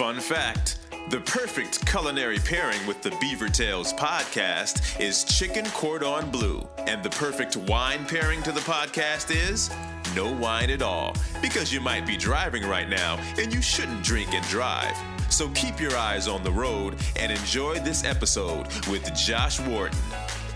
Fun fact the perfect culinary pairing with the Beaver Tales podcast is chicken cordon bleu. And the perfect wine pairing to the podcast is no wine at all. Because you might be driving right now and you shouldn't drink and drive. So keep your eyes on the road and enjoy this episode with Josh Wharton.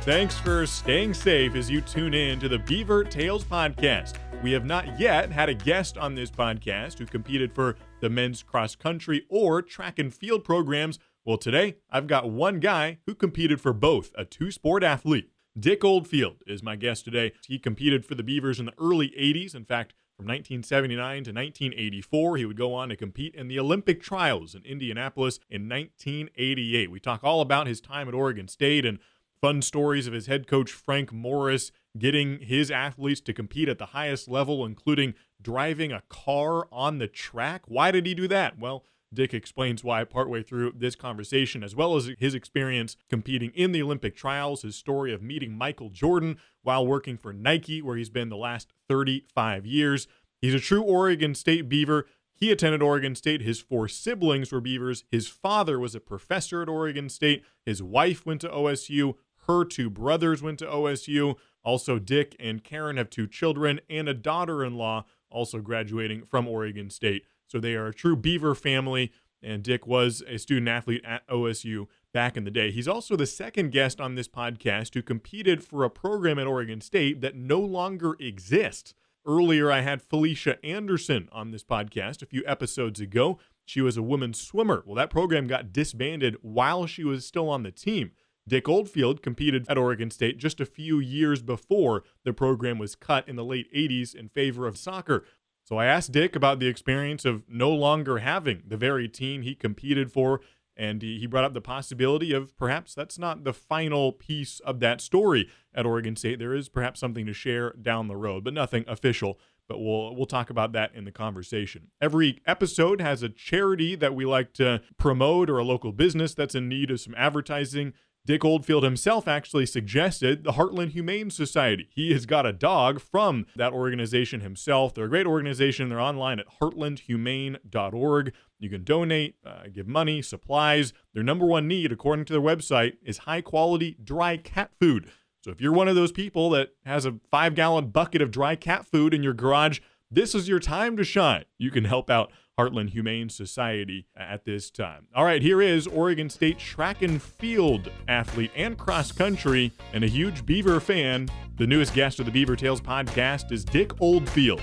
Thanks for staying safe as you tune in to the Beaver Tales podcast. We have not yet had a guest on this podcast who competed for the men's cross country or track and field programs. Well, today I've got one guy who competed for both, a two sport athlete. Dick Oldfield is my guest today. He competed for the Beavers in the early 80s. In fact, from 1979 to 1984, he would go on to compete in the Olympic trials in Indianapolis in 1988. We talk all about his time at Oregon State and fun stories of his head coach, Frank Morris, getting his athletes to compete at the highest level, including driving a car on the track. Why did he do that? Well, Dick explains why partway through this conversation, as well as his experience competing in the Olympic trials, his story of meeting Michael Jordan while working for Nike, where he's been the last 35 years. He's a true Oregon State Beaver. He attended Oregon State. His four siblings were Beavers. His father was a professor at Oregon State. His wife went to OSU. Her two brothers went to OSU. Also, Dick and Karen have two children and a daughter in law also graduating from Oregon State. So they are a true Beaver family. And Dick was a student athlete at OSU back in the day. He's also the second guest on this podcast who competed for a program at Oregon State that no longer exists. Earlier, I had Felicia Anderson on this podcast a few episodes ago. She was a women's swimmer. Well, that program got disbanded while she was still on the team. Dick Oldfield competed at Oregon State just a few years before the program was cut in the late 80s in favor of soccer. So I asked Dick about the experience of no longer having the very team he competed for, and he brought up the possibility of perhaps that's not the final piece of that story at Oregon State. There is perhaps something to share down the road, but nothing official. But we'll we'll talk about that in the conversation. Every episode has a charity that we like to promote or a local business that's in need of some advertising. Dick Oldfield himself actually suggested the Heartland Humane Society. He has got a dog from that organization himself. They're a great organization. They're online at heartlandhumane.org. You can donate, uh, give money, supplies. Their number one need, according to their website, is high quality dry cat food. So if you're one of those people that has a five gallon bucket of dry cat food in your garage, this is your time to shine. You can help out Heartland Humane Society at this time. All right, here is Oregon State track and field athlete and cross country and a huge Beaver fan. The newest guest of the Beaver Tales podcast is Dick Oldfield.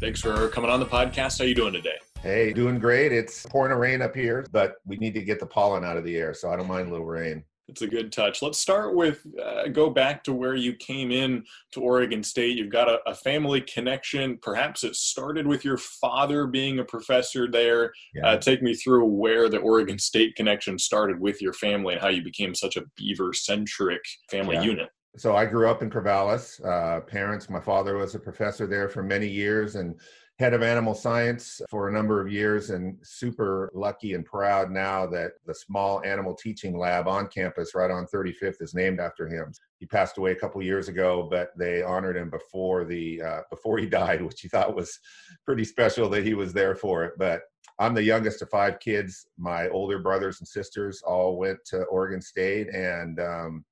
Thanks for coming on the podcast. How you doing today? Hey, doing great. It's pouring rain up here, but we need to get the pollen out of the air, so I don't mind a little rain. It's a good touch. Let's start with uh, go back to where you came in to Oregon State. You've got a, a, family connection. Perhaps it started with your father being a professor there. Yeah. Uh, take me through where the Oregon State connection started with your family and how you became such a beaver centric family yeah. unit. So I grew up in Corvallis. Uh, parents, my father was a professor there for many years, and head of animal science for a number of years and super lucky and proud now that the small animal teaching lab on campus right on 35th is named after him. He passed away a couple years ago but they honored him before the uh, before he died which he thought was pretty special that he was there for it. But i'm the youngest of five kids. My older brothers and sisters all went to oregon state and um,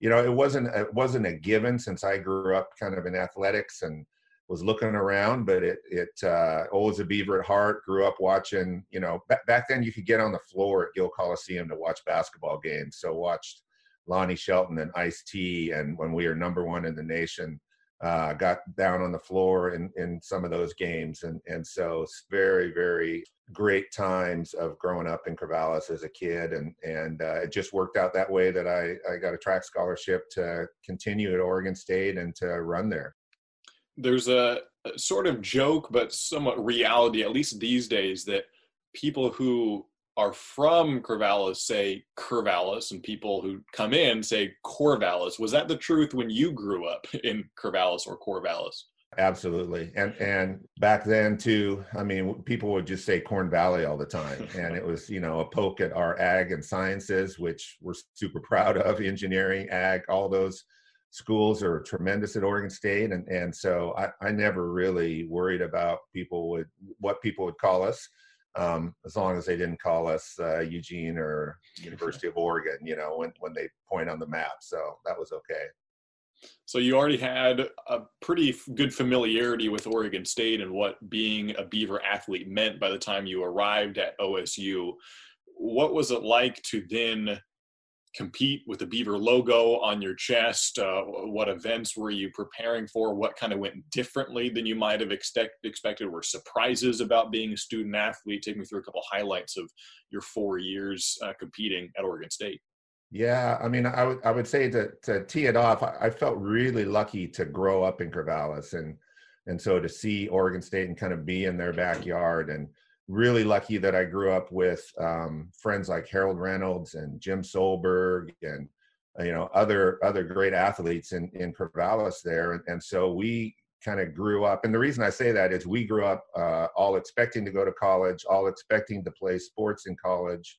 you know it wasn't it wasn't a given since i grew up kind of in athletics and was looking around, but it it uh, always a Beaver at heart. Grew up watching, you know, back, back then you could get on the floor at Gill Coliseum to watch basketball games. So watched Lonnie Shelton and Ice T, and when we were number one in the nation, uh, got down on the floor in in some of those games, and and so very very great times of growing up in Corvallis as a kid, and and uh, it just worked out that way that I I got a track scholarship to continue at Oregon State and to run there there's a, a sort of joke, but somewhat reality, at least these days, that people who are from Corvallis say Corvallis, and people who come in say Corvallis. Was that the truth when you grew up in Corvallis or Corvallis? Absolutely, and and back then too. I mean, people would just say Corn Valley all the time, and it was you know a poke at our ag and sciences, which we're super proud of, engineering, ag, all those schools are tremendous at Oregon State, and and so I, I never really worried about people would what people would call us, um, as long as they didn't call us uh, Eugene or University of Oregon, you know, when when they point on the map. So that was okay. So you already had a pretty good familiarity with Oregon State and what being a Beaver athlete meant by the time you arrived at OSU. What was it like to then compete with the Beaver logo on your chest? Uh, what events were you preparing for? What kind of went differently than you might have expect, expected? Were surprises about being a student athlete? Take me through a couple highlights of your four years uh, competing at Oregon State. Yeah, I mean, I would I would say to to tee it off, I, I felt really lucky to grow up in Corvallis and and so to see Oregon State and kind of be in their backyard and really lucky that I grew up with um, friends like Harold Reynolds and Jim Solberg and uh, you know other other great athletes in in Corvallis there, and, and so we kind of grew up. And the reason I say that is we grew up uh, all expecting to go to college, all expecting to play sports in college.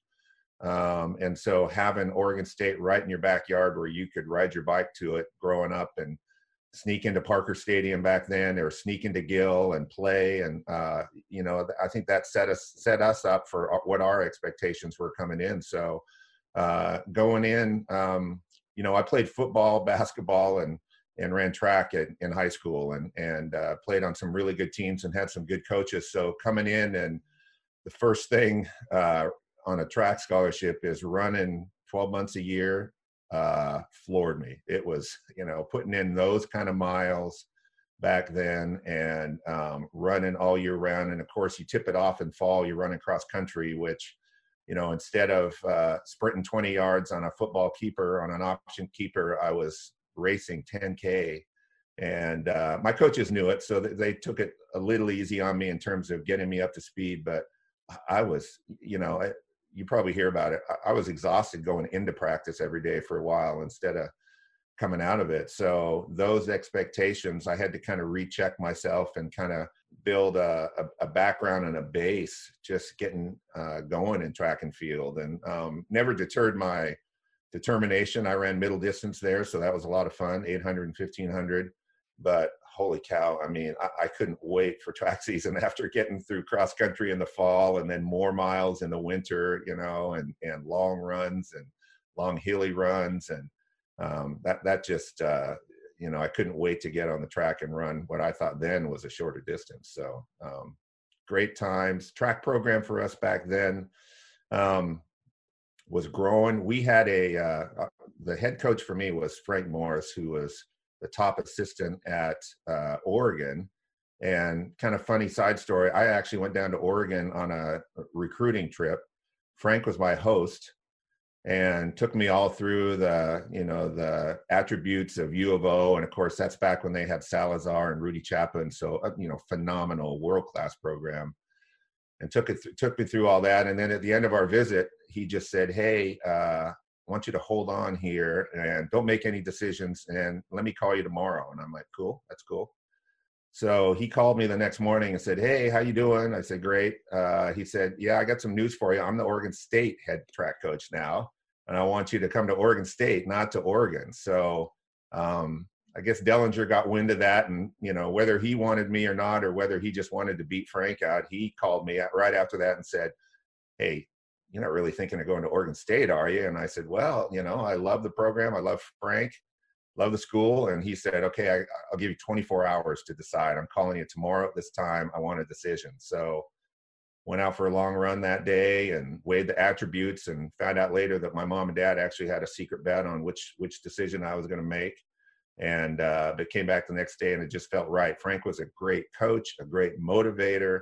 Um, and so having Oregon State right in your backyard where you could ride your bike to it growing up and sneak into Parker Stadium back then or sneak into Gill and play. And, uh, you know, I think that set us, set us up for what our expectations were coming in. So uh, going in, um, you know, I played football, basketball, and, and ran track in, in high school and, and uh, played on some really good teams and had some good coaches. So coming in and the first thing uh, on a track scholarship is running 12 months a year uh, floored me. It was, you know, putting in those kind of miles back then and um, running all year round. And of course, you tip it off in fall, you're running cross country, which, you know, instead of uh, sprinting 20 yards on a football keeper, on an option keeper, I was racing 10K. And uh, my coaches knew it, so they took it a little easy on me in terms of getting me up to speed. But I was, you know, you probably hear about it. I, I was exhausted going into practice every day for a while instead of coming out of it. So those expectations, I had to kind of recheck myself and kind of build a, a, a, background and a base, just getting uh, going in track and field, and um, never deterred my determination. I ran middle distance there, so that was a lot of fun, 800 and 1500. But holy cow i mean I, I, couldn't wait for track season after getting through cross country in the fall and then more miles in the winter you know and and long runs and long hilly runs. And um, that that just uh, you know i couldn't wait to get on the track and run what i thought then was a shorter distance. So um, great times. Track program for us back then um, was growing. We had a uh, uh the head coach for me was frank morris who was the top assistant at uh, Oregon. And kind of funny side story, I actually went down to Oregon on a recruiting trip. Frank was my host and took me all through the you know the attributes of U of O, and of course that's back when they had Salazar and Rudy Chapa, so uh, you know phenomenal world class program, and took it th- took me through all that, and then at the end of our visit, he just said, "Hey, uh, I want you to hold on here and don't make any decisions and let me call you tomorrow. And I'm like, cool, that's cool. So he called me the next morning and said, Hey, how you doing? I said, Great. Uh, he said, Yeah, I got some news for you. I'm the Oregon State head track coach now, and I want you to come to Oregon State, not to Oregon. So um, I guess Dellinger got wind of that, and you know whether he wanted me or not, or whether he just wanted to beat Frank out, he called me right after that and said, "Hey, you're not really thinking of going to Oregon State, are you? And I said, well, you know, I love the program. I love Frank, love the school. And he said, okay, I, will give you 24 hours to decide. I'm calling you tomorrow at this time. I want a decision. So went out for a long run that day and weighed the attributes and found out later that my mom and dad actually had a secret bet on which, which decision I was going to make. And, uh, but came back the next day and it just felt right. Frank was a great coach, a great motivator.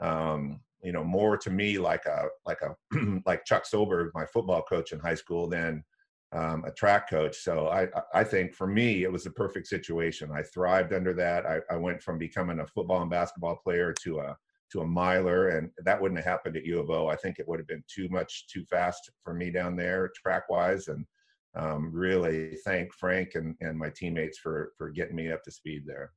Um, you know more to me like a like a like Chuck Solberg, my football coach in high school, than um, a track coach. So I I think for me it was the perfect situation. I thrived under that. I, I went from becoming a football and basketball player to a to a miler, and that wouldn't have happened at U of O. I think it would have been too much too fast for me down there track wise, and um, really thank Frank and, and my teammates for for getting me up to speed there.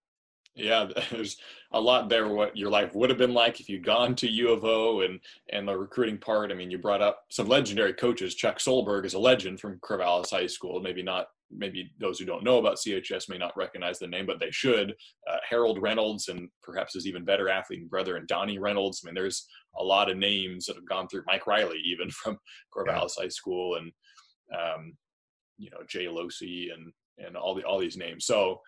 Yeah, there's a lot there. What your life would have been like if you'd gone to U of O and and the recruiting part. I mean, you brought up some legendary coaches. Chuck Solberg is a legend from Corvallis High School. Maybe not maybe those who don't know about CHS may not recognize the name, but they should. Uh, Harold Reynolds, and perhaps his even better athlete and brother, and Donnie Reynolds. I mean, there's a lot of names that have gone through. Mike Riley, even from Corvallis yeah. High School, and um, you know Jay Locey, and and all the all these names. So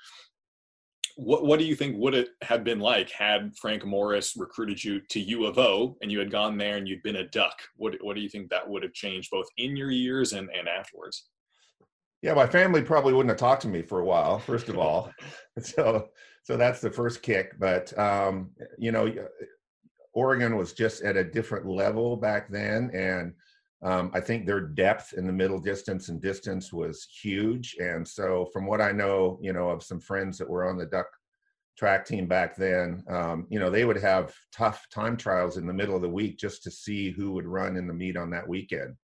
what what do you think would it have been like had Frank Morris recruited you to U of O and you had gone there and you'd been a duck? What what do you think that would have changed both in your years and, and afterwards? Yeah, my family probably wouldn't have talked to me for a while, first of all. so so that's the first kick. But um, you know, Oregon was just at a different level back then and um, I think their depth in the middle distance and distance was huge. And so, from what I know, you know, of some friends that were on the duck track team back then, um, you know, they would have tough time trials in the middle of the week just to see who would run in the meet on that weekend.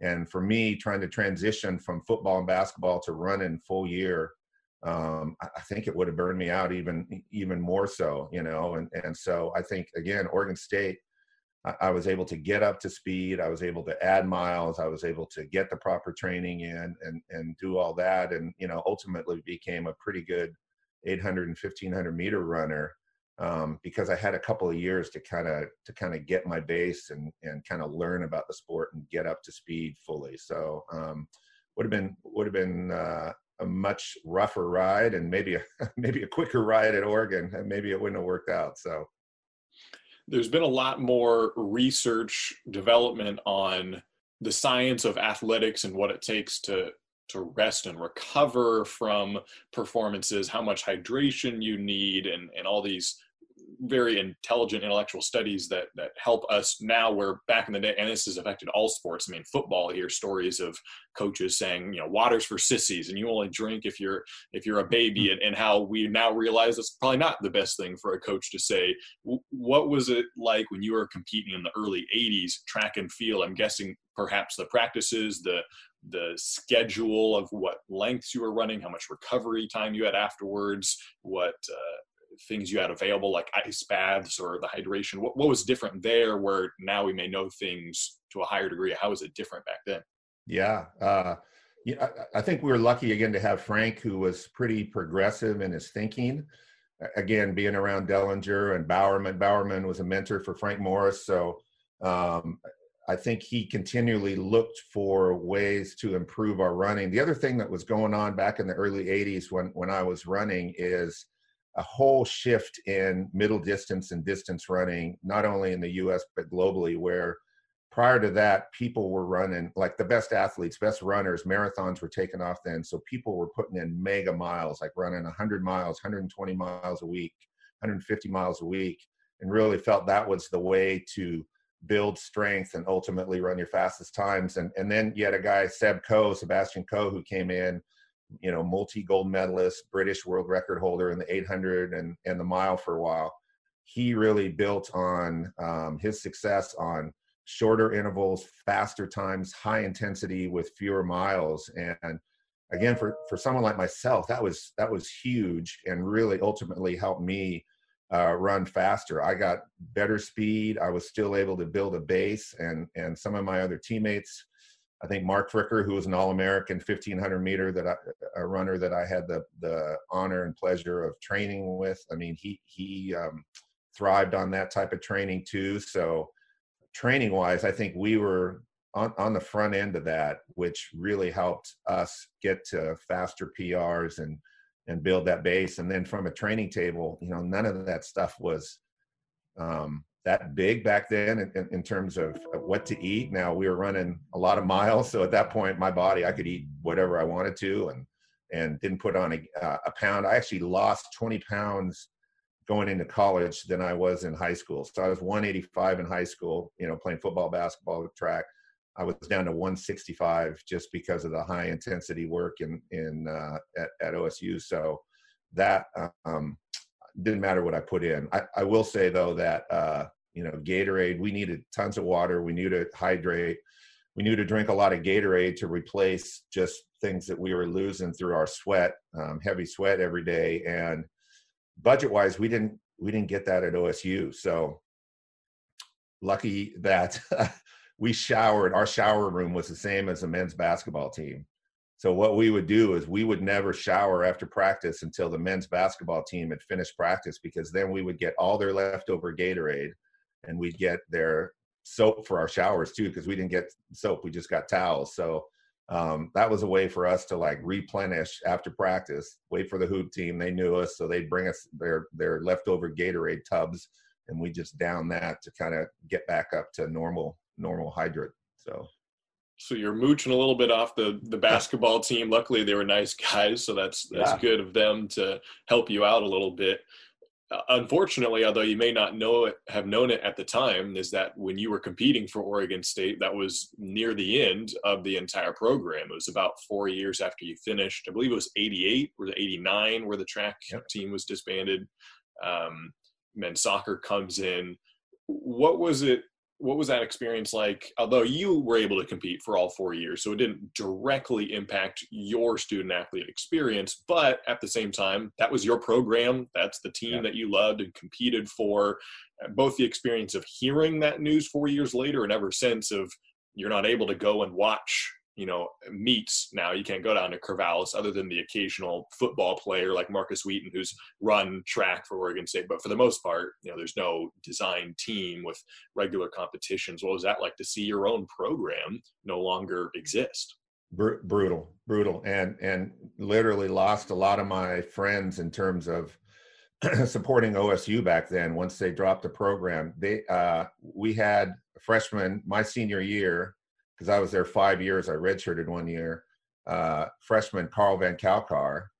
And for me, trying to transition from football and basketball to running full year, um, I think it would have burned me out even even more so, you know. And and so I think again, Oregon State I was able to get up to speed. I was able to add miles. I was able to get the proper training in and, and do all that. And, you know, ultimately became a pretty good 800 and 1500 meter runner um, because I had a couple of years to kind of, to kind of get my base and, and kind of learn about the sport and get up to speed fully. So um, would have been, would have been uh, a much rougher ride and maybe a, maybe a quicker ride at Oregon and maybe it wouldn't have worked out. So there's been a lot more research development on the science of athletics and what it takes to to rest and recover from performances how much hydration you need and and all these very intelligent intellectual studies that that help us now where back in the day and this has affected all sports i mean football here stories of coaches saying you know water's for sissies and you only drink if you're if you're a baby and, and how we now realize it's probably not the best thing for a coach to say what was it like when you were competing in the early 80s track and field? I'm guessing perhaps the practices the the schedule of what lengths you were running, how much recovery time you had afterwards, what uh, things you had available like ice baths or the hydration what, what was different there where now we may know things to a higher degree? How was it different back then? Yeah uh, yeah I, think we were lucky again to have frank who was pretty progressive in his thinking. Again being around dellinger and bowerman bowerman was a mentor for frank morris so um, I think he continually looked for ways to improve our running. The other thing that was going on back in the early 80s when, when I was running is a whole shift in middle distance and distance running, not only in the US, but globally, where prior to that, people were running like the best athletes, best runners, marathons were taken off then. So people were putting in mega miles, like running 100 miles, 120 miles a week, 150 miles a week, and really felt that was the way to build strength and ultimately run your fastest times. And, and then you had a guy, Seb Coe, Sebastian Coe, who came in you know, multi gold medalist, British world record holder in the 800 and, and the mile for a while. He really built on um, his success on shorter intervals, faster times, high intensity with fewer miles. And again, for, for someone like myself, that was, that was huge and really ultimately helped me uh, run faster. I got better speed. I was still able to build a base and, and some of my other teammates, I think Mark Fricker, who was an All-American 1500 meter that I, a runner that I had the the honor and pleasure of training with. I mean, he he um, thrived on that type of training too. So, training wise, I think we were on on the front end of that, which really helped us get to faster PRs and and build that base. And then from a training table, you know, none of that stuff was um, that big back then in, in, terms of what to eat. Now we were running a lot of miles, so at that point, my body I could eat whatever I wanted to, and and didn't put on a, uh, a pound. I actually lost 20 pounds going into college than I was in high school. So I was 185 in high school, you know, playing football, basketball, track. I was down to 165 just because of the high intensity work in in uh, at, at OSU. So that um, didn't matter what I put in. I, I will say though that uh, you know Gatorade, we needed tons of water. We knew to hydrate. We knew to drink a lot of Gatorade to replace just things that we were losing through our sweat, um, heavy sweat every day. And budget wise, we didn't we didn't get that at OSU. So lucky that we showered. Our shower room was the same as the men's basketball team. So what we would do is we would never shower after practice until the men's basketball team had finished practice because then we would get all their leftover Gatorade and we'd get their soap for our showers too because we didn't get soap we just got towels. So um, that was a way for us to like replenish after practice wait for the hoop team they knew us so they'd bring us their their leftover gatorade tubs and we just down that to kind of get back up to normal normal hydrate so. So you're mooching a little bit off the the basketball team. Luckily they were nice guys so that's that's yeah. good of them to help you out a little bit unfortunately, although you may not know it, have known it at the time, is that when you were competing for Oregon State, that was near the end of the entire program. It was about four years after you finished. I believe it was 88 or 89 where the track yep. team was disbanded. Um, men's soccer comes in. What was it what was that experience like? Although you were able to compete for all four years, so it didn't directly impact your student athlete experience, but at the same time, that was your program. That's the team yeah. that you loved and competed for. Uh, both the experience of hearing that news four years later and ever since of you're not able to go and watch you know, meets now. You can't go down to Corvallis other than the occasional football player like Markus Wheaton who's run track for Oregon State. But for the most part, you know, there's no design team with regular competitions. What was that like to see your own program no longer exist? Br- brutal, brutal, and and literally lost a lot of my friends in terms of supporting OSU back then. Once they dropped the program, they uh, we had freshmen my senior year because I was there five years. I redshirted one year. Uh, freshman Karl Van Calcar,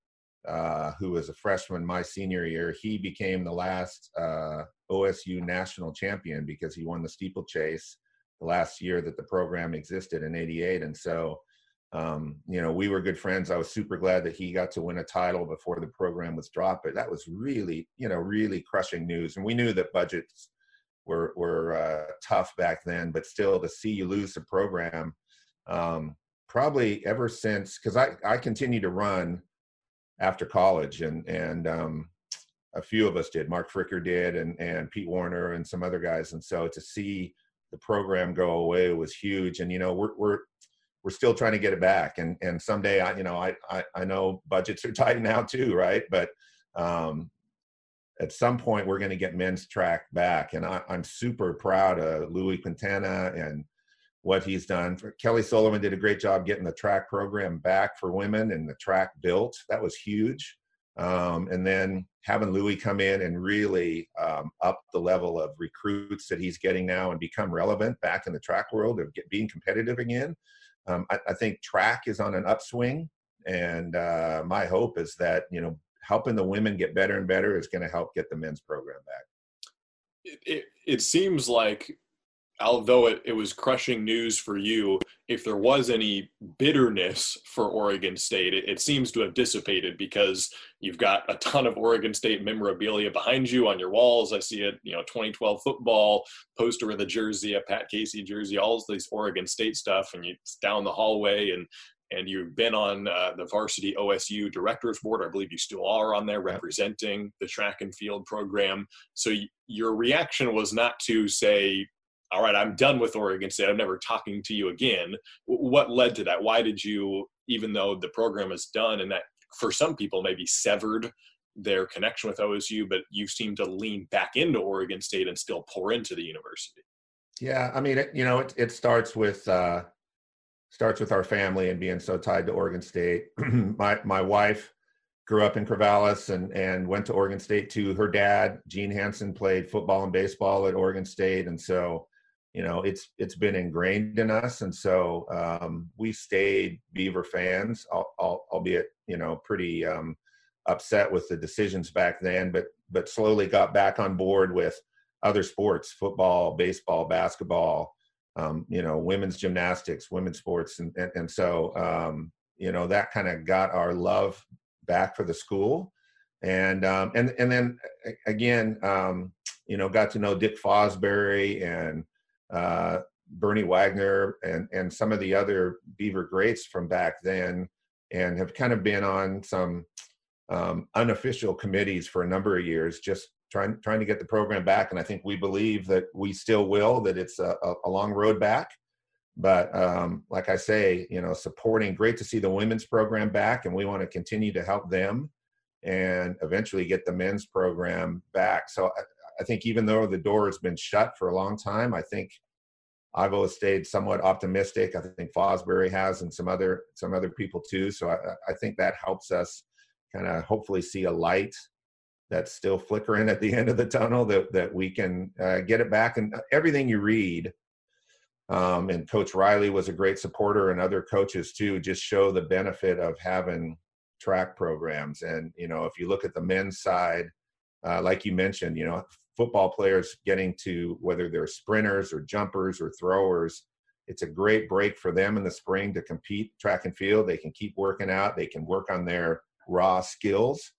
uh, who was a freshman my senior year, he became the last uh, OSU national champion because he won the steeplechase the last year that the program existed in '88. And so, um, you know, we were good friends. I was super glad that he got to win a title before the program was dropped. But that was really, you know, really crushing news. And we knew that budgets were were uh, tough back then, but still to see you lose the program, um, probably ever since because I I continued to run after college and and um, a few of us did. Mark Fricker did, and and Pete Warner and some other guys. And so to see the program go away was huge. And you know we're we're we're still trying to get it back. And and someday I you know I I, I know budgets are tight now too, right? But um, at some point we're going to get men's track back. And I, am super proud of Louie Quintana and what he's done. Kelly Sullivan did a great job getting the track program back for women and the track built. That was huge. Um, and then having Louie come in and really um, up the level of recruits that he's getting now and become relevant back in the track world of get, being competitive again. Um, I, I, think track is on an upswing, and uh, my hope is that you know helping the women get better and better is going to help get the men's program back. It, it, it seems like, although it, it was crushing news for you, if there was any bitterness for Oregon State, it, it seems to have dissipated because you've got a ton of Oregon State memorabilia behind you on your walls. I see it, you know, 2012 football poster with a jersey, a Pat Casey jersey, all these Oregon State stuff, and you down the hallway and and you've been on uh, the varsity OSU directors board. I believe you still are on there representing the track and field program. So y- your reaction was not to say, all right, I'm done with Oregon State. I'm never talking to you again. W- what led to that? Why did you, even though the program is done and that for some people maybe severed their connection with OSU, but you seem to lean back into Oregon State and still pour into the university? Yeah, I mean, it, you know, it, it starts with, uh, starts with our family and being so tied to Oregon State. my my wife grew up in Corvallis and and went to Oregon State too. Her dad, Gene Hansen, played football and baseball at Oregon State, and so you know it's it's been ingrained in us. And so um, we stayed Beaver fans, albeit you know pretty um, upset with the decisions back then, but but slowly got back on board with other sports, football, baseball, basketball um, you know, women's gymnastics, women's sports, and and, and so um, you know that kind of got our love back for the school, and um, and and then again, um, you know, got to know Dick Fosbury and uh, Bernie Wagner and and some of the other Beaver greats from back then, and have kind of been on some um, unofficial committees for a number of years, just trying trying to get the program back, and I think we believe that we still will. That it's a, a long road back, but um, like I say, you know, supporting. Great to see the women's program back, and we want to continue to help them, and eventually get the men's program back. So I, I think even though the door has been shut for a long time, I think I've always stayed somewhat optimistic. I think Fosbury has, and some other some other people too. So I, I think that helps us kind of hopefully see a light that's still flickering at the end of the tunnel that that we can uh, get it back. And everything you read, um, and Coach Riley was a great supporter, and other coaches too, just show the benefit of having track programs. And you know, if you look at the men's side, uh, like you mentioned, you know, football players getting to whether they're sprinters or jumpers or throwers it's a great break for them in the spring to compete track and field they can keep working out they can work on their raw skills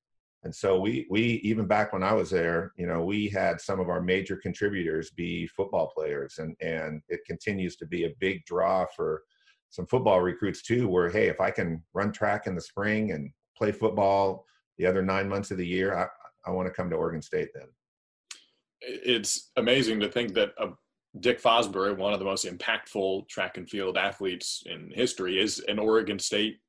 and so we we even back when i was there you know we had some of our major contributors be football players and and it continues to be a big draw for some football recruits too where hey if i can run track in the spring and play football the other nine months of the year i, I want to come to oregon state then. It's amazing to think that a Dick Fosbury, one of the most impactful track and field athletes in history, is an Oregon State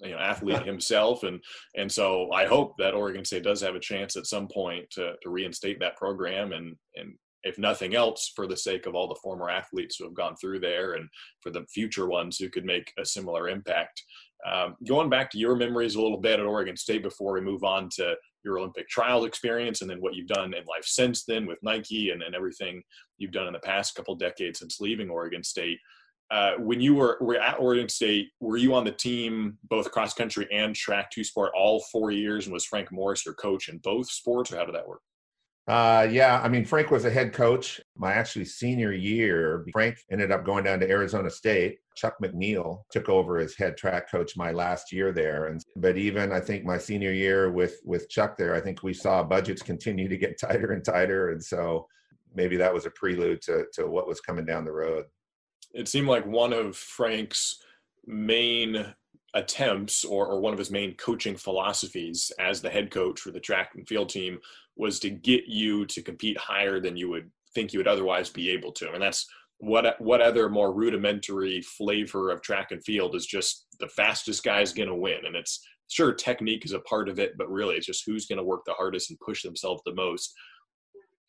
you know athlete himself and and so i hope that oregon state does have a chance at some point to, to reinstate that program and and if nothing else for the sake of all the former athletes who have gone through there and for the future ones who could make a similar impact um, going back to your memories a little bit at oregon state before we move on to your Olympic trials experience and then what you've done in life since then with Nike and, and everything you've done in the past couple decades since leaving Oregon State. Uh, when you were, were at Oregon State, were you on the team both cross country and track two sport all four years? And was Frank Morris your coach in both sports, or how did that work? Uh, yeah, I mean, Frank was a head coach. My actually senior year, Frank ended up going down to Arizona State. Chuck McNeil took over as head track coach my last year there. And but even I think my senior year with with Chuck there, I think we saw budgets continue to get tighter and tighter, and so maybe that was a prelude to to what was coming down the road. It seemed like one of Frank's main attempts or, or one of his main coaching philosophies as the head coach for the track and field team was to get you to compete higher than you would think you would otherwise be able to. And that's what what other more rudimentary flavor of track and field is just the fastest guy is going to win. And it's sure technique is a part of it, but really it's just who's going to work the hardest and push themselves the most.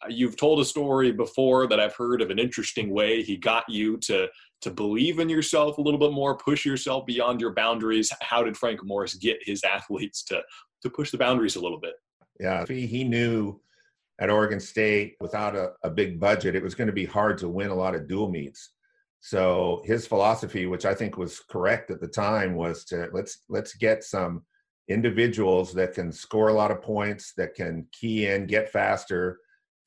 You've told a story before that I've heard of an interesting way he got you to to believe in yourself a little bit more, push yourself beyond your boundaries. How did Frank Morris get his athletes to to push the boundaries a little bit? Yeah, he, he knew at Oregon State without a, a big budget, it was going to be hard to win a lot of dual meets. So his philosophy, which I think was correct at the time, was to let's let's get some individuals that can score a lot of points, that can key in, get faster,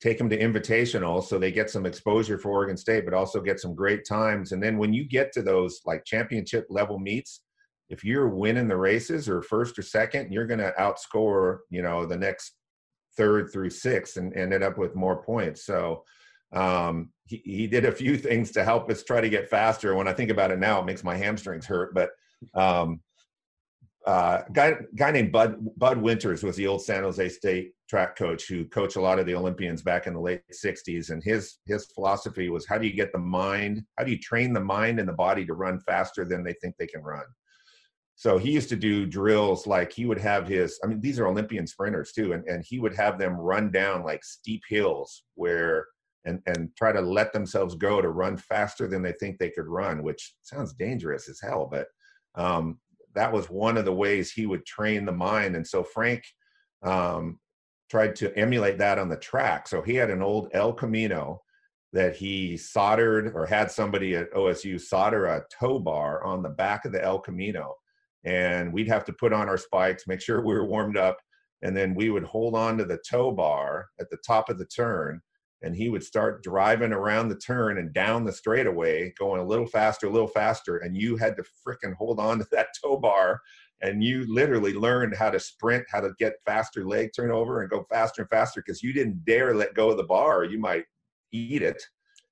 take them to invitational so they get some exposure for Oregon State, but also get some great times. And then when you get to those like championship level meets, if you're winning the races or first or second, you're going to outscore, you know, the next third through sixth and ended up with more points. So um, he, he did a few things to help us try to get faster. When I think about it now, it makes my hamstrings hurt. But um, uh, guy guy named Bud Bud Winters was the old San Jose State track coach who coached a lot of the Olympians back in the late '60s, and his his philosophy was how do you get the mind, how do you train the mind and the body to run faster than they think they can run. So he used to do drills like he would have his, I mean, these are Olympian sprinters too, and, and he would have them run down like steep hills where and and try to let themselves go to run faster than they think they could run, which sounds dangerous as hell, but um, that was one of the ways he would train the mind. And so Frank um, tried to emulate that on the track. So he had an old El Camino that he soldered or had somebody at OSU solder a tow bar on the back of the El Camino and we'd have to put on our spikes, make sure we were warmed up, and then we would hold on to the tow bar at the top of the turn, and he would start driving around the turn and down the straightaway, going a little faster, a little faster, and you had to fricking hold on to that tow bar, and you literally learned how to sprint, how to get faster leg turnover, and go faster and faster because you didn't dare let go of the bar, you might eat it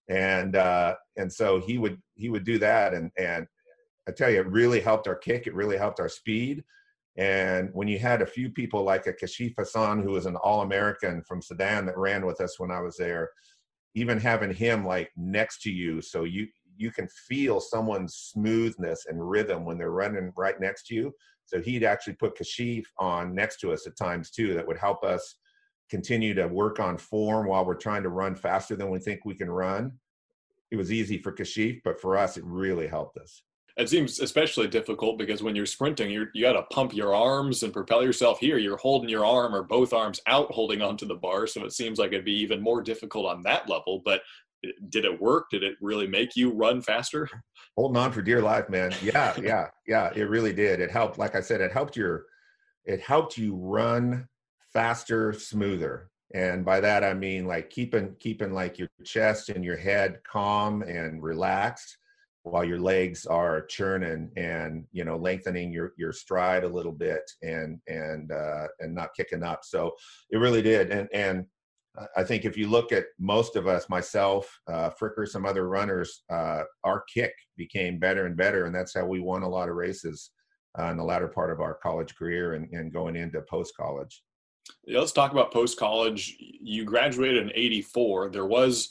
and uh, and so he would he would do that and and I tell you, it really helped our kick. It really helped our speed. And when you had a few people like a Kashif Hassan, who was an All American from Sudan that ran with us when I was there, even having him like next to you, so you you can feel someone's smoothness and rhythm when they're running right next to you. So he'd actually put Kashif on next to us at times too. That would help us continue to work on form while we're trying to run faster than we think we can run. It was easy for Kashif, but for us, it really helped us. It seems especially difficult because when you're sprinting, you're, you got to pump your arms and propel yourself here. You're holding your arm or both arms out, holding onto the bar. So it seems like it'd be even more difficult on that level. But eh, did it work? Did it really make you run faster? Holding on for dear life, man. Yeah, yeah, yeah. It really did. It helped. Like I said, it helped your, it helped you run faster, smoother. And by that I mean like keeping keeping like your chest and your head calm and relaxed while your legs are churning and you know lengthening your your stride a little bit and and uh, and not kicking up. So it really did. And and I think if you look at most of us, myself, uh, Fricker, some other runners, uh, our kick became better and better, and that's how we won a lot of races uh, in the latter part of our college career and, and going into post college. Yeah, let's talk about post college. You graduated in '84. There was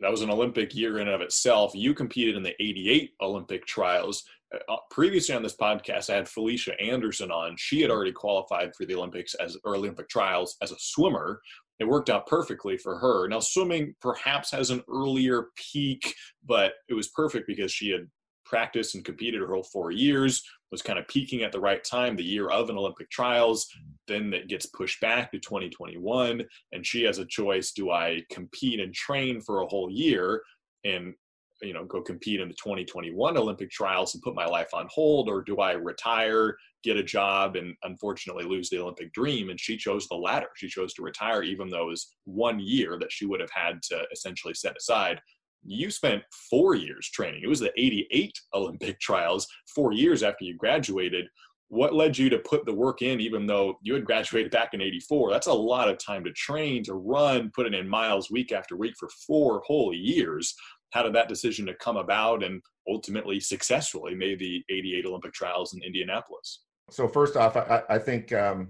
that was an Olympic year in and of itself. You competed in the '88 Olympic trials. Uh, previously on this podcast, I had Felicia Anderson on. She had already qualified for the Olympics as or Olympic trials as a swimmer. It worked out perfectly for her. Now, swimming perhaps has an earlier peak, but it was perfect because she had practiced and competed her whole four years, was kind of peaking at the right time, the year of an Olympic trials. Then it gets pushed back to 2021, and she has a choice: do I compete and train for a whole year and you know go compete in the 2021 Olympic trials and put my life on hold, or do I retire, get a job, and unfortunately lose the Olympic dream? And she chose the latter. She chose to retire, even though it was one year that she would have had to essentially set aside you spent four years training. It was the 88 Olympic trials, four years after you graduated. What led you to put the work in, even though you had graduated back in 84? That's a lot of time to train, to run, put it in miles week after week for four whole years. How did that decision to come about and ultimately successfully made the 88 Olympic trials in Indianapolis? So, first off, I, I think um,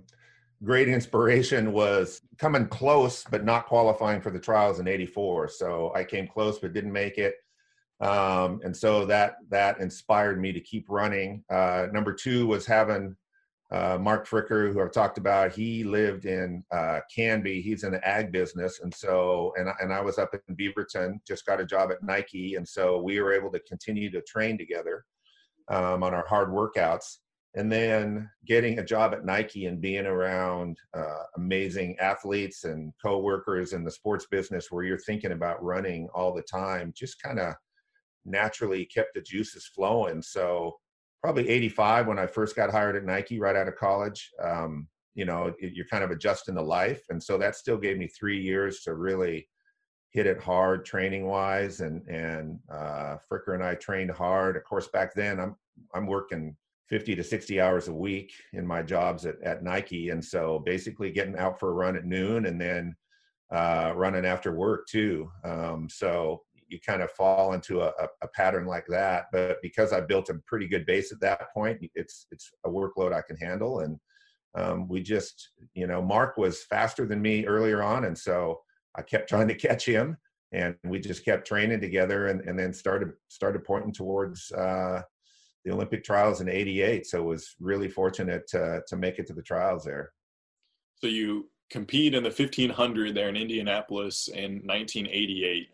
great inspiration was coming close but not qualifying for the trials in 84 so i came close but didn't make it. Um, and so that that inspired me to keep running. Uh, number two was having uh, mark fricker who i've talked about he lived in uh, canby. He's in the ag business. And so and, and i was up in beaverton just got a job at nike. And so we were able to continue to train together um, on our hard workouts and then getting a job at Nike and being around uh, amazing athletes and coworkers in the sports business where you're thinking about running all the time just kind of naturally kept the juices flowing. So probably 85 when I first got hired at Nike right out of college. Um, you know, you're kind of adjusting to life, and so that still gave me three years to really hit it hard training wise. And and uh, Fricker and I trained hard. Of course, back then I'm I'm working 50 to 60 hours a week in my jobs at, at Nike. And so basically getting out for a run at noon and then uh, running after work too. Um, so you kind of fall into a, a, pattern like that. But because I built a pretty good base at that point, it's it's a workload I can handle. And um, we just, you know, Mark was faster than me earlier on, and so I kept trying to catch him, and we just kept training together, and, and then started started pointing towards uh, the Olympic trials in '88. So it was really fortunate to to make it to the trials there. So you compete in the 1500 there in Indianapolis in 1988.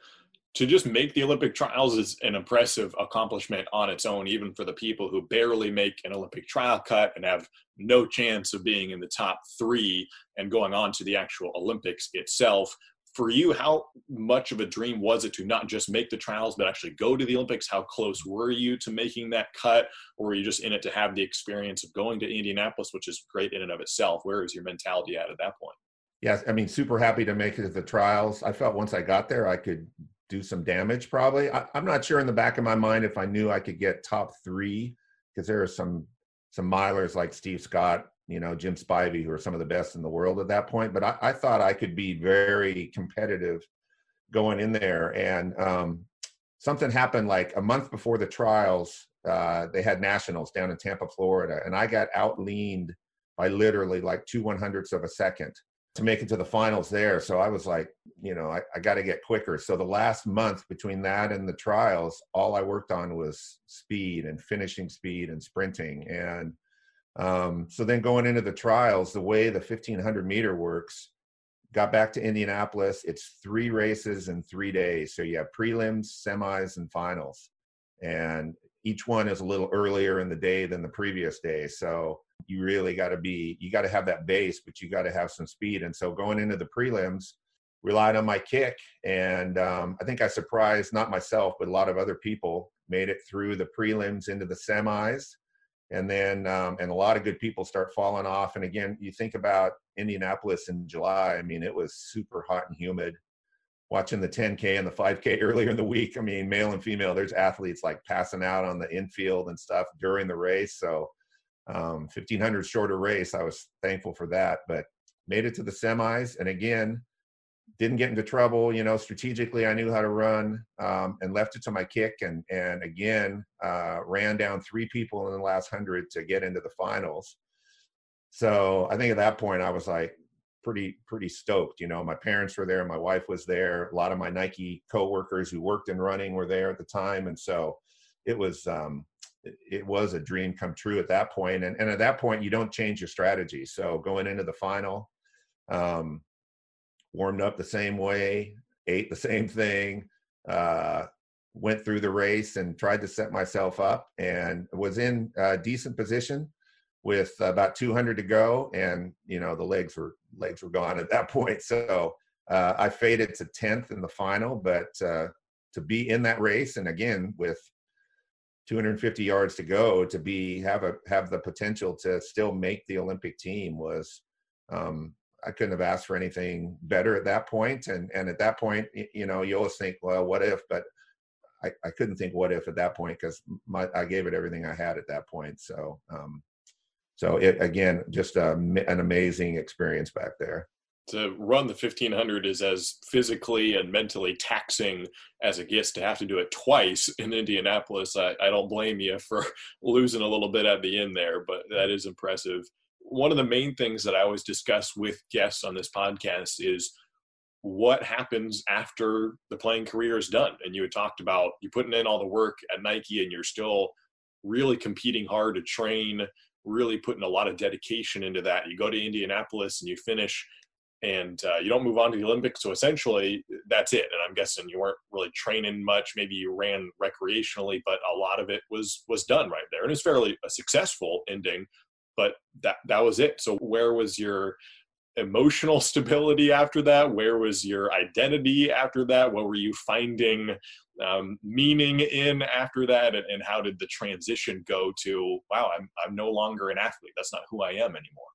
To just make the Olympic trials is an impressive accomplishment on its own, even for the people who barely make an Olympic trial cut and have no chance of being in the top three and going on to the actual Olympics itself for you, how much of a dream was it to not just make the trials, but actually go to the Olympics? How close were you to making that cut? Or were you just in it to have the experience of going to Indianapolis, which is great in and of itself? Where was your mentality at at that point? Yes, I mean, super happy to make it the trials. I felt once I got there, I could do some damage probably. I, am not sure in the back of my mind if I knew I could get top three because there are some some milers like Steve Scott you know, Jim Spivey, who are some of the best in the world at that point. But I, I thought I could be very competitive going in there. And um, something happened like a month before the trials. Uh, they had nationals down in Tampa, Florida, and I got outleaned by literally like two one hundredths of a second. to make it to the finals there. So I was like, you know, I, I got to get quicker. So the last month between that and the trials, all I worked on was speed and finishing speed and sprinting. And um, so then going into the trials, the way the 1500 meter works, got back to Indianapolis. It's three races in three days. So you have prelims, semis, and finals. And each one is a little earlier in the day than the previous day. So you really got to be, you got to have that base, but you got to have some speed. And so going into the prelims, relied on my kick. And um, I think I surprised not myself, but a lot of other people made it through the prelims into the semis. And then, um, and a lot of good people start falling off. And again, you think about Indianapolis in July. I mean, it was super hot and humid watching the 10K and the 5K earlier in the week. I mean, male and female, there's athletes like passing out on the infield and stuff during the race. So, um, 1500 shorter race. I was thankful for that, but made it to the semis. And again, didn't get into trouble. You know, strategically, I knew how to run um, and left it to my kick. And and again, uh, ran down three people in the last hundred to get into the finals. So I think at that point, I was like, pretty pretty stoked. You know, my parents were there, my wife was there, a lot of my Nike coworkers who worked in running were there at the time, and so it was um, it, was a dream come true at that point. And and at that point, you don't change your strategy. So going into the final, um, warmed up the same way, ate the same thing. Uh, went through the race and tried to set myself up and was in a decent position with about 200 to go and you know the legs were legs were gone at that point so uh, i faded to 10th in the final but uh, to be in that race and again with 250 yards to go to be have a have the potential to still make the olympic team was um, i couldn't have asked for anything better at that point and and at that point you know you always think well what if but I, I couldn't think what if at that point because I gave it everything I had at that point. So um, so it again, just a, an amazing experience back there. To run the 1500 is as physically and mentally taxing as it gets to have to do it twice in Indianapolis. I, I don't blame you for losing a little bit at the end there, but that is impressive. One of the main things that I always discuss with guests on this podcast is what happens after the playing career is done. And you had talked about you putting in all the work at Nike and you're still really competing hard to train really putting a lot of dedication into that. You go to Indianapolis and you finish and uh, you don't move on to the Olympics. So essentially, that's it. And I'm guessing you weren't really training much. Maybe you ran recreationally, but a lot of it was was done right there, and it's fairly a successful ending. But that that was it. So where was your emotional stability after that? Where was your identity after that? What were you finding um, meaning in after that? And, and, how did the transition go to, wow, I'm, I'm no longer an athlete. That's not who I am anymore.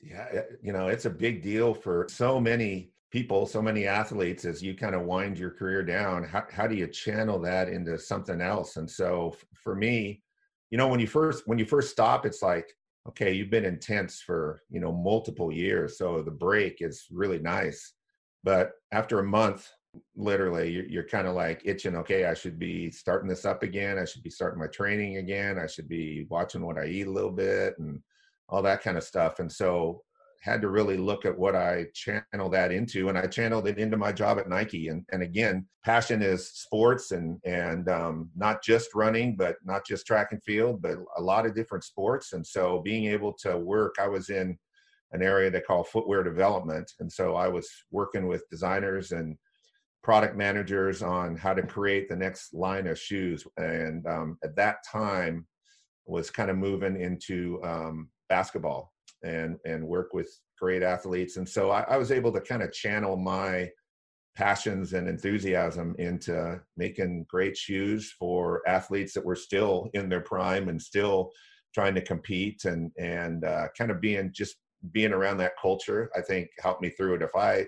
Yeah, you know, it's a big deal for so many people, so many athletes as you kind of wind your career down. How, how do you channel that into something else? And so for me, you know, when you first when you first stop, it's like, okay, you've been intense for, you know, multiple years. So the break is really nice. But after a month, literally, you're, you're kind of like itching, okay, I should be starting this up again. I should be starting my training again. I should be watching what I eat a little bit and all that kind of stuff. And so had to really look at what I channel that into, and I channeled it into my job at Nike. And and again, passion is sports and and um, not just running, but not just track and field, but a lot of different sports. And so being able to work, I was in an area they call footwear development, and so I was working with designers and product managers on how to create the next line of shoes. And um, at that time, was kind of moving into um, basketball and and work with great athletes. And so I, I was able to kind of channel my passions and enthusiasm into making great shoes for athletes that were still in their prime and still trying to compete and and uh, kind of being just being around that culture i think helped me through it if i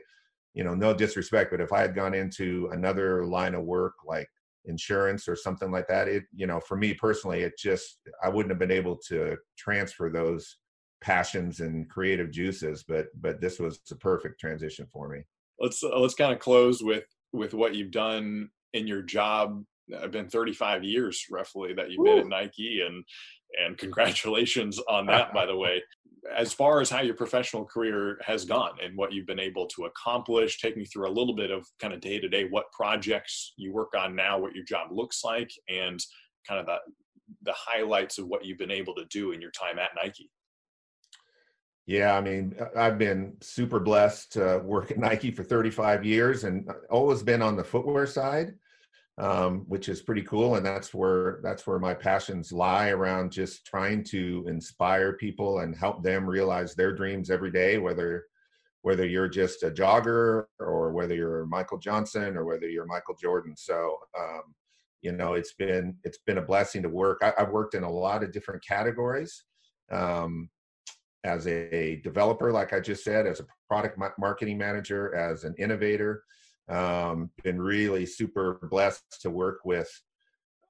you know no disrespect but if i had gone into another line of work like insurance or something like that it you know for me personally it just i wouldn't have been able to transfer those passions and creative juices but but this was a perfect transition for me let's uh, let's kind of close with with what you've done in your job i've been 35 years roughly that you've Ooh. been at nike and and congratulations on that by the way as far as how your professional career has gone and what you've been able to accomplish, take me through a little bit of kind of day to day what projects you work on now, what your job looks like, and kind of the the highlights of what you've been able to do in your time at Nike. Yeah, I mean, I've been super blessed to work at Nike for 35 years and always been on the footwear side um, which is pretty cool. And that's where that's where my passions lie around just trying to inspire people and help them realize their dreams every day, whether whether you're just a jogger or whether you're Michael Johnson or whether you're Michael Jordan. So um, you know, it's been it's been a blessing to work. I, have worked in a lot of different categories. Um, as a developer, like I just said, as a product marketing manager, as an innovator, um, been really super blessed to work with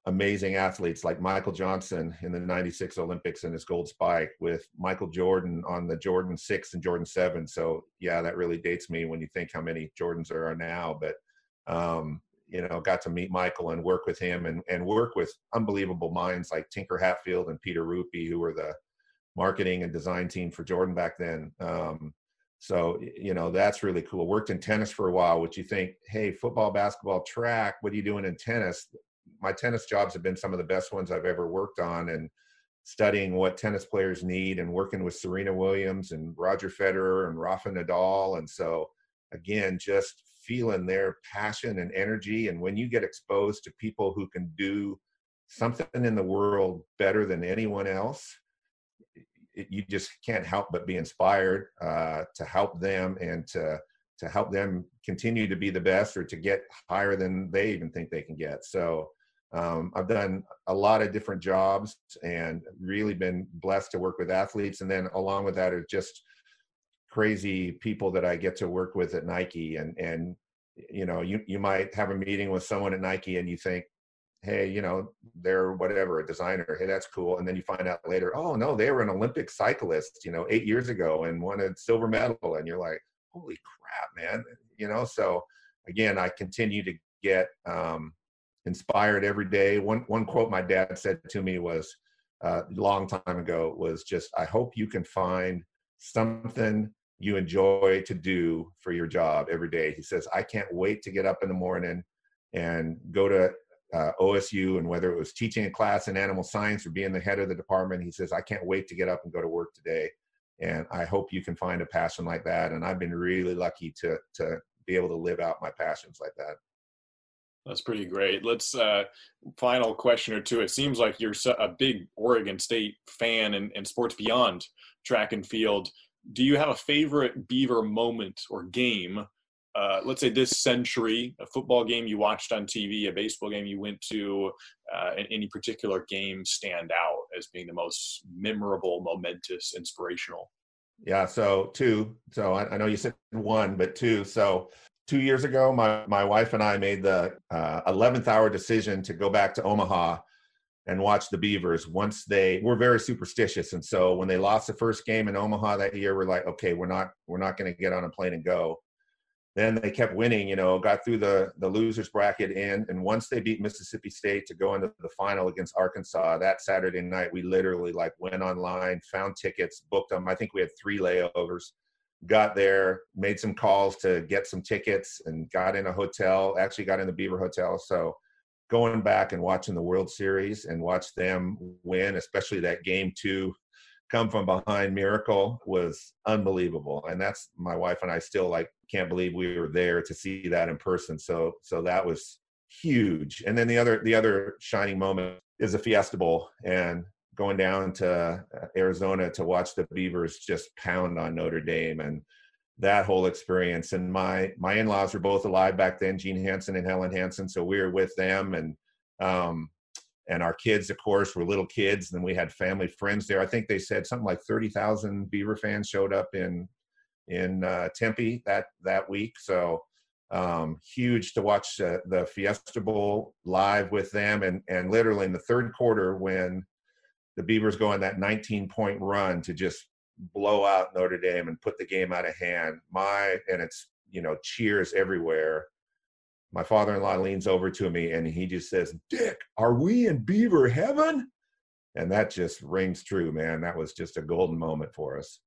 amazing athletes like Michael Johnson in the 96 Olympics and his gold spike with Michael Jordan on the Jordan 6 and Jordan 7. So, yeah, that really dates me when you think how many Jordans there are now. But, um, you know, got to meet Michael and work with him and, and work with unbelievable minds like Tinker Hatfield and Peter Ruppe, who were the marketing and design team for Jordan back then. Um, so, you know, that's really cool. Worked in tennis for a while, which you think, hey, football, basketball, track, what are you doing in tennis? My tennis jobs have been some of the best ones I've ever worked on. And studying what tennis players need and working with Serena Williams and Roger Federer and Rafa Nadal. And so, again, just feeling their passion and energy. And when you get exposed to people who can do something in the world better than anyone else, it, you just can't help but be inspired uh, to help them and to to help them continue to be the best or to get higher than they even think they can get. So um, I've done a lot of different jobs and really been blessed to work with athletes. And then along with that are just crazy people that I get to work with at Nike. And and you know, you you might have a meeting with someone at Nike and you think, hey, you know, they're whatever, a designer. Hey, that's cool. And then you find out later, oh no, they were an Olympic cyclist, you know, eight years ago and won a silver medal. And you're like, holy crap, man. You know, so again, I continue to get um, inspired every day. One one quote my dad said to me was uh, a long time ago was just, I hope you can find something you enjoy to do for your job every day. He says, I can't wait to get up in the morning and go to uh, OSU and whether it was teaching a class in animal science or being the head of the department, he says, I can't wait to get up and go to work today. And I hope you can find a passion like that. And I've been really lucky to, to be able to live out my passions like that. That's pretty great. Let's uh, final question or two. It seems like you're a big Oregon State fan and, and sports beyond track and field. Do you have a favorite Beaver moment or game uh, let's say this century, a football game you watched on TV, a baseball game you went to, uh, any particular game stand out as being the most memorable, momentous, inspirational? Yeah, so two. So I, I know you said one, but two. So two years ago, my, my wife and I made the uh, 11th hour decision to go back to Omaha and watch the Beavers once they were very superstitious. And so when they lost the first game in Omaha that year, we're like, okay, we're not, we're not going to get on a plane and go then they kept winning, you know, got through the, the losers bracket in. And once they beat Mississippi State to go into the final against Arkansas that Saturday night, we literally like went online, found tickets, booked them. I think we had three layovers, got there, made some calls to get some tickets and got in a hotel, actually got in the Beaver Hotel. So going back and watching the World Series and watch them win, especially that game two come from behind miracle was unbelievable. And that's my wife and i still like can't believe we were there to see that in person. So so that was huge. And then the other the other shining moment is the fiesta bowl and going down to uh, arizona to watch the beavers just pound on notre dame and that whole experience. And my my in-laws were both alive back then gene hansen and helen hansen. So we were with them and um and our kids of course were little kids and we had family friends there. I think they said something like 30,000 beaver fans showed up in in uh, tempe that that week. So um, huge to watch uh, the fiesta bowl live with them and and literally in the third quarter when the beavers go on that 19 point run to just blow out notre dame and put the game out of hand. My and it's you know cheers everywhere my father-in-law leans over to me and he just says, "Dick, are we in Beaver heaven?" And that just rings true, man. That was just a golden moment for us.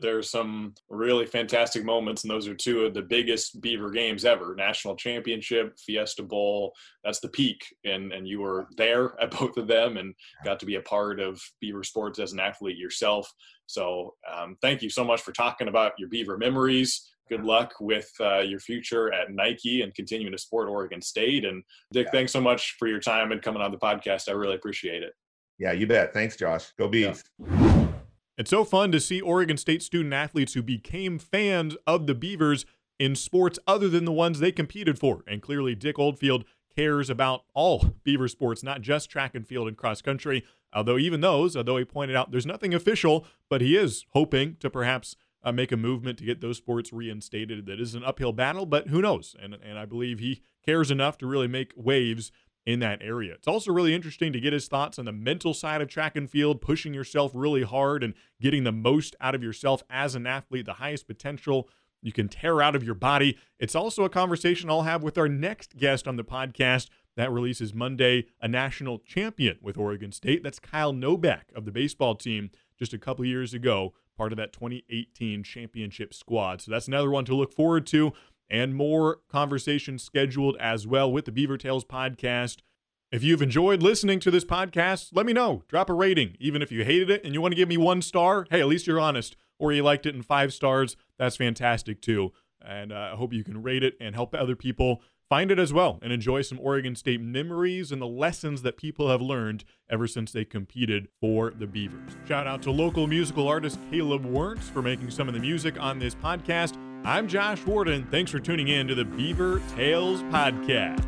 There's some really fantastic moments, and those are two of the biggest Beaver games ever: national championship, Fiesta Bowl. That's the peak, and and you were there at both of them, and got to be a part of Beaver sports as an athlete yourself. So, um, thank you so much for talking about your Beaver memories good luck with uh, your future at Nike and continuing to support Oregon State. And Dick, yeah. thanks so much for your time and coming on the podcast. I really appreciate it. Yeah, you bet. Thanks, Josh. Go Beavs. Yeah. It's so fun to see Oregon State student athletes who became fans of the Beavers in sports other than the ones they competed for. And clearly, Dick Oldfield cares about all Beaver sports, not just track and field and cross country. Although, even those, although he pointed out there's nothing official, but he is hoping to perhaps uh, make a movement to get those sports reinstated. That is an uphill battle, but who knows? And, and I believe he cares enough to really make waves in that area. It's also really interesting to get his thoughts on the mental side of track and field, pushing yourself really hard and getting the most out of yourself as an athlete, the highest potential you can tear out of your body. It's also a conversation I'll have with our next guest on the podcast. That releases Monday, a national champion with Oregon State. That's Kyle Nobach of the baseball team just a couple years ago, part of that 2018 championship squad. So that's another one to look forward to and more conversations scheduled as well with the Beaver Tales podcast. If you've enjoyed listening to this podcast, let me know. Drop a rating. Even if you hated it and you want to give me one star, hey, at least you're honest. Or you liked it in five stars, that's fantastic too. And uh, I hope you can rate it and help other people find it as well and enjoy some Oregon State memories and the lessons that people have learned ever since they competed for the Beavers. Shout out to local musical artist Caleb Wernz for making some of the music on this podcast. I'm Josh Warden. Thanks for tuning in to the Beaver Tales Podcast.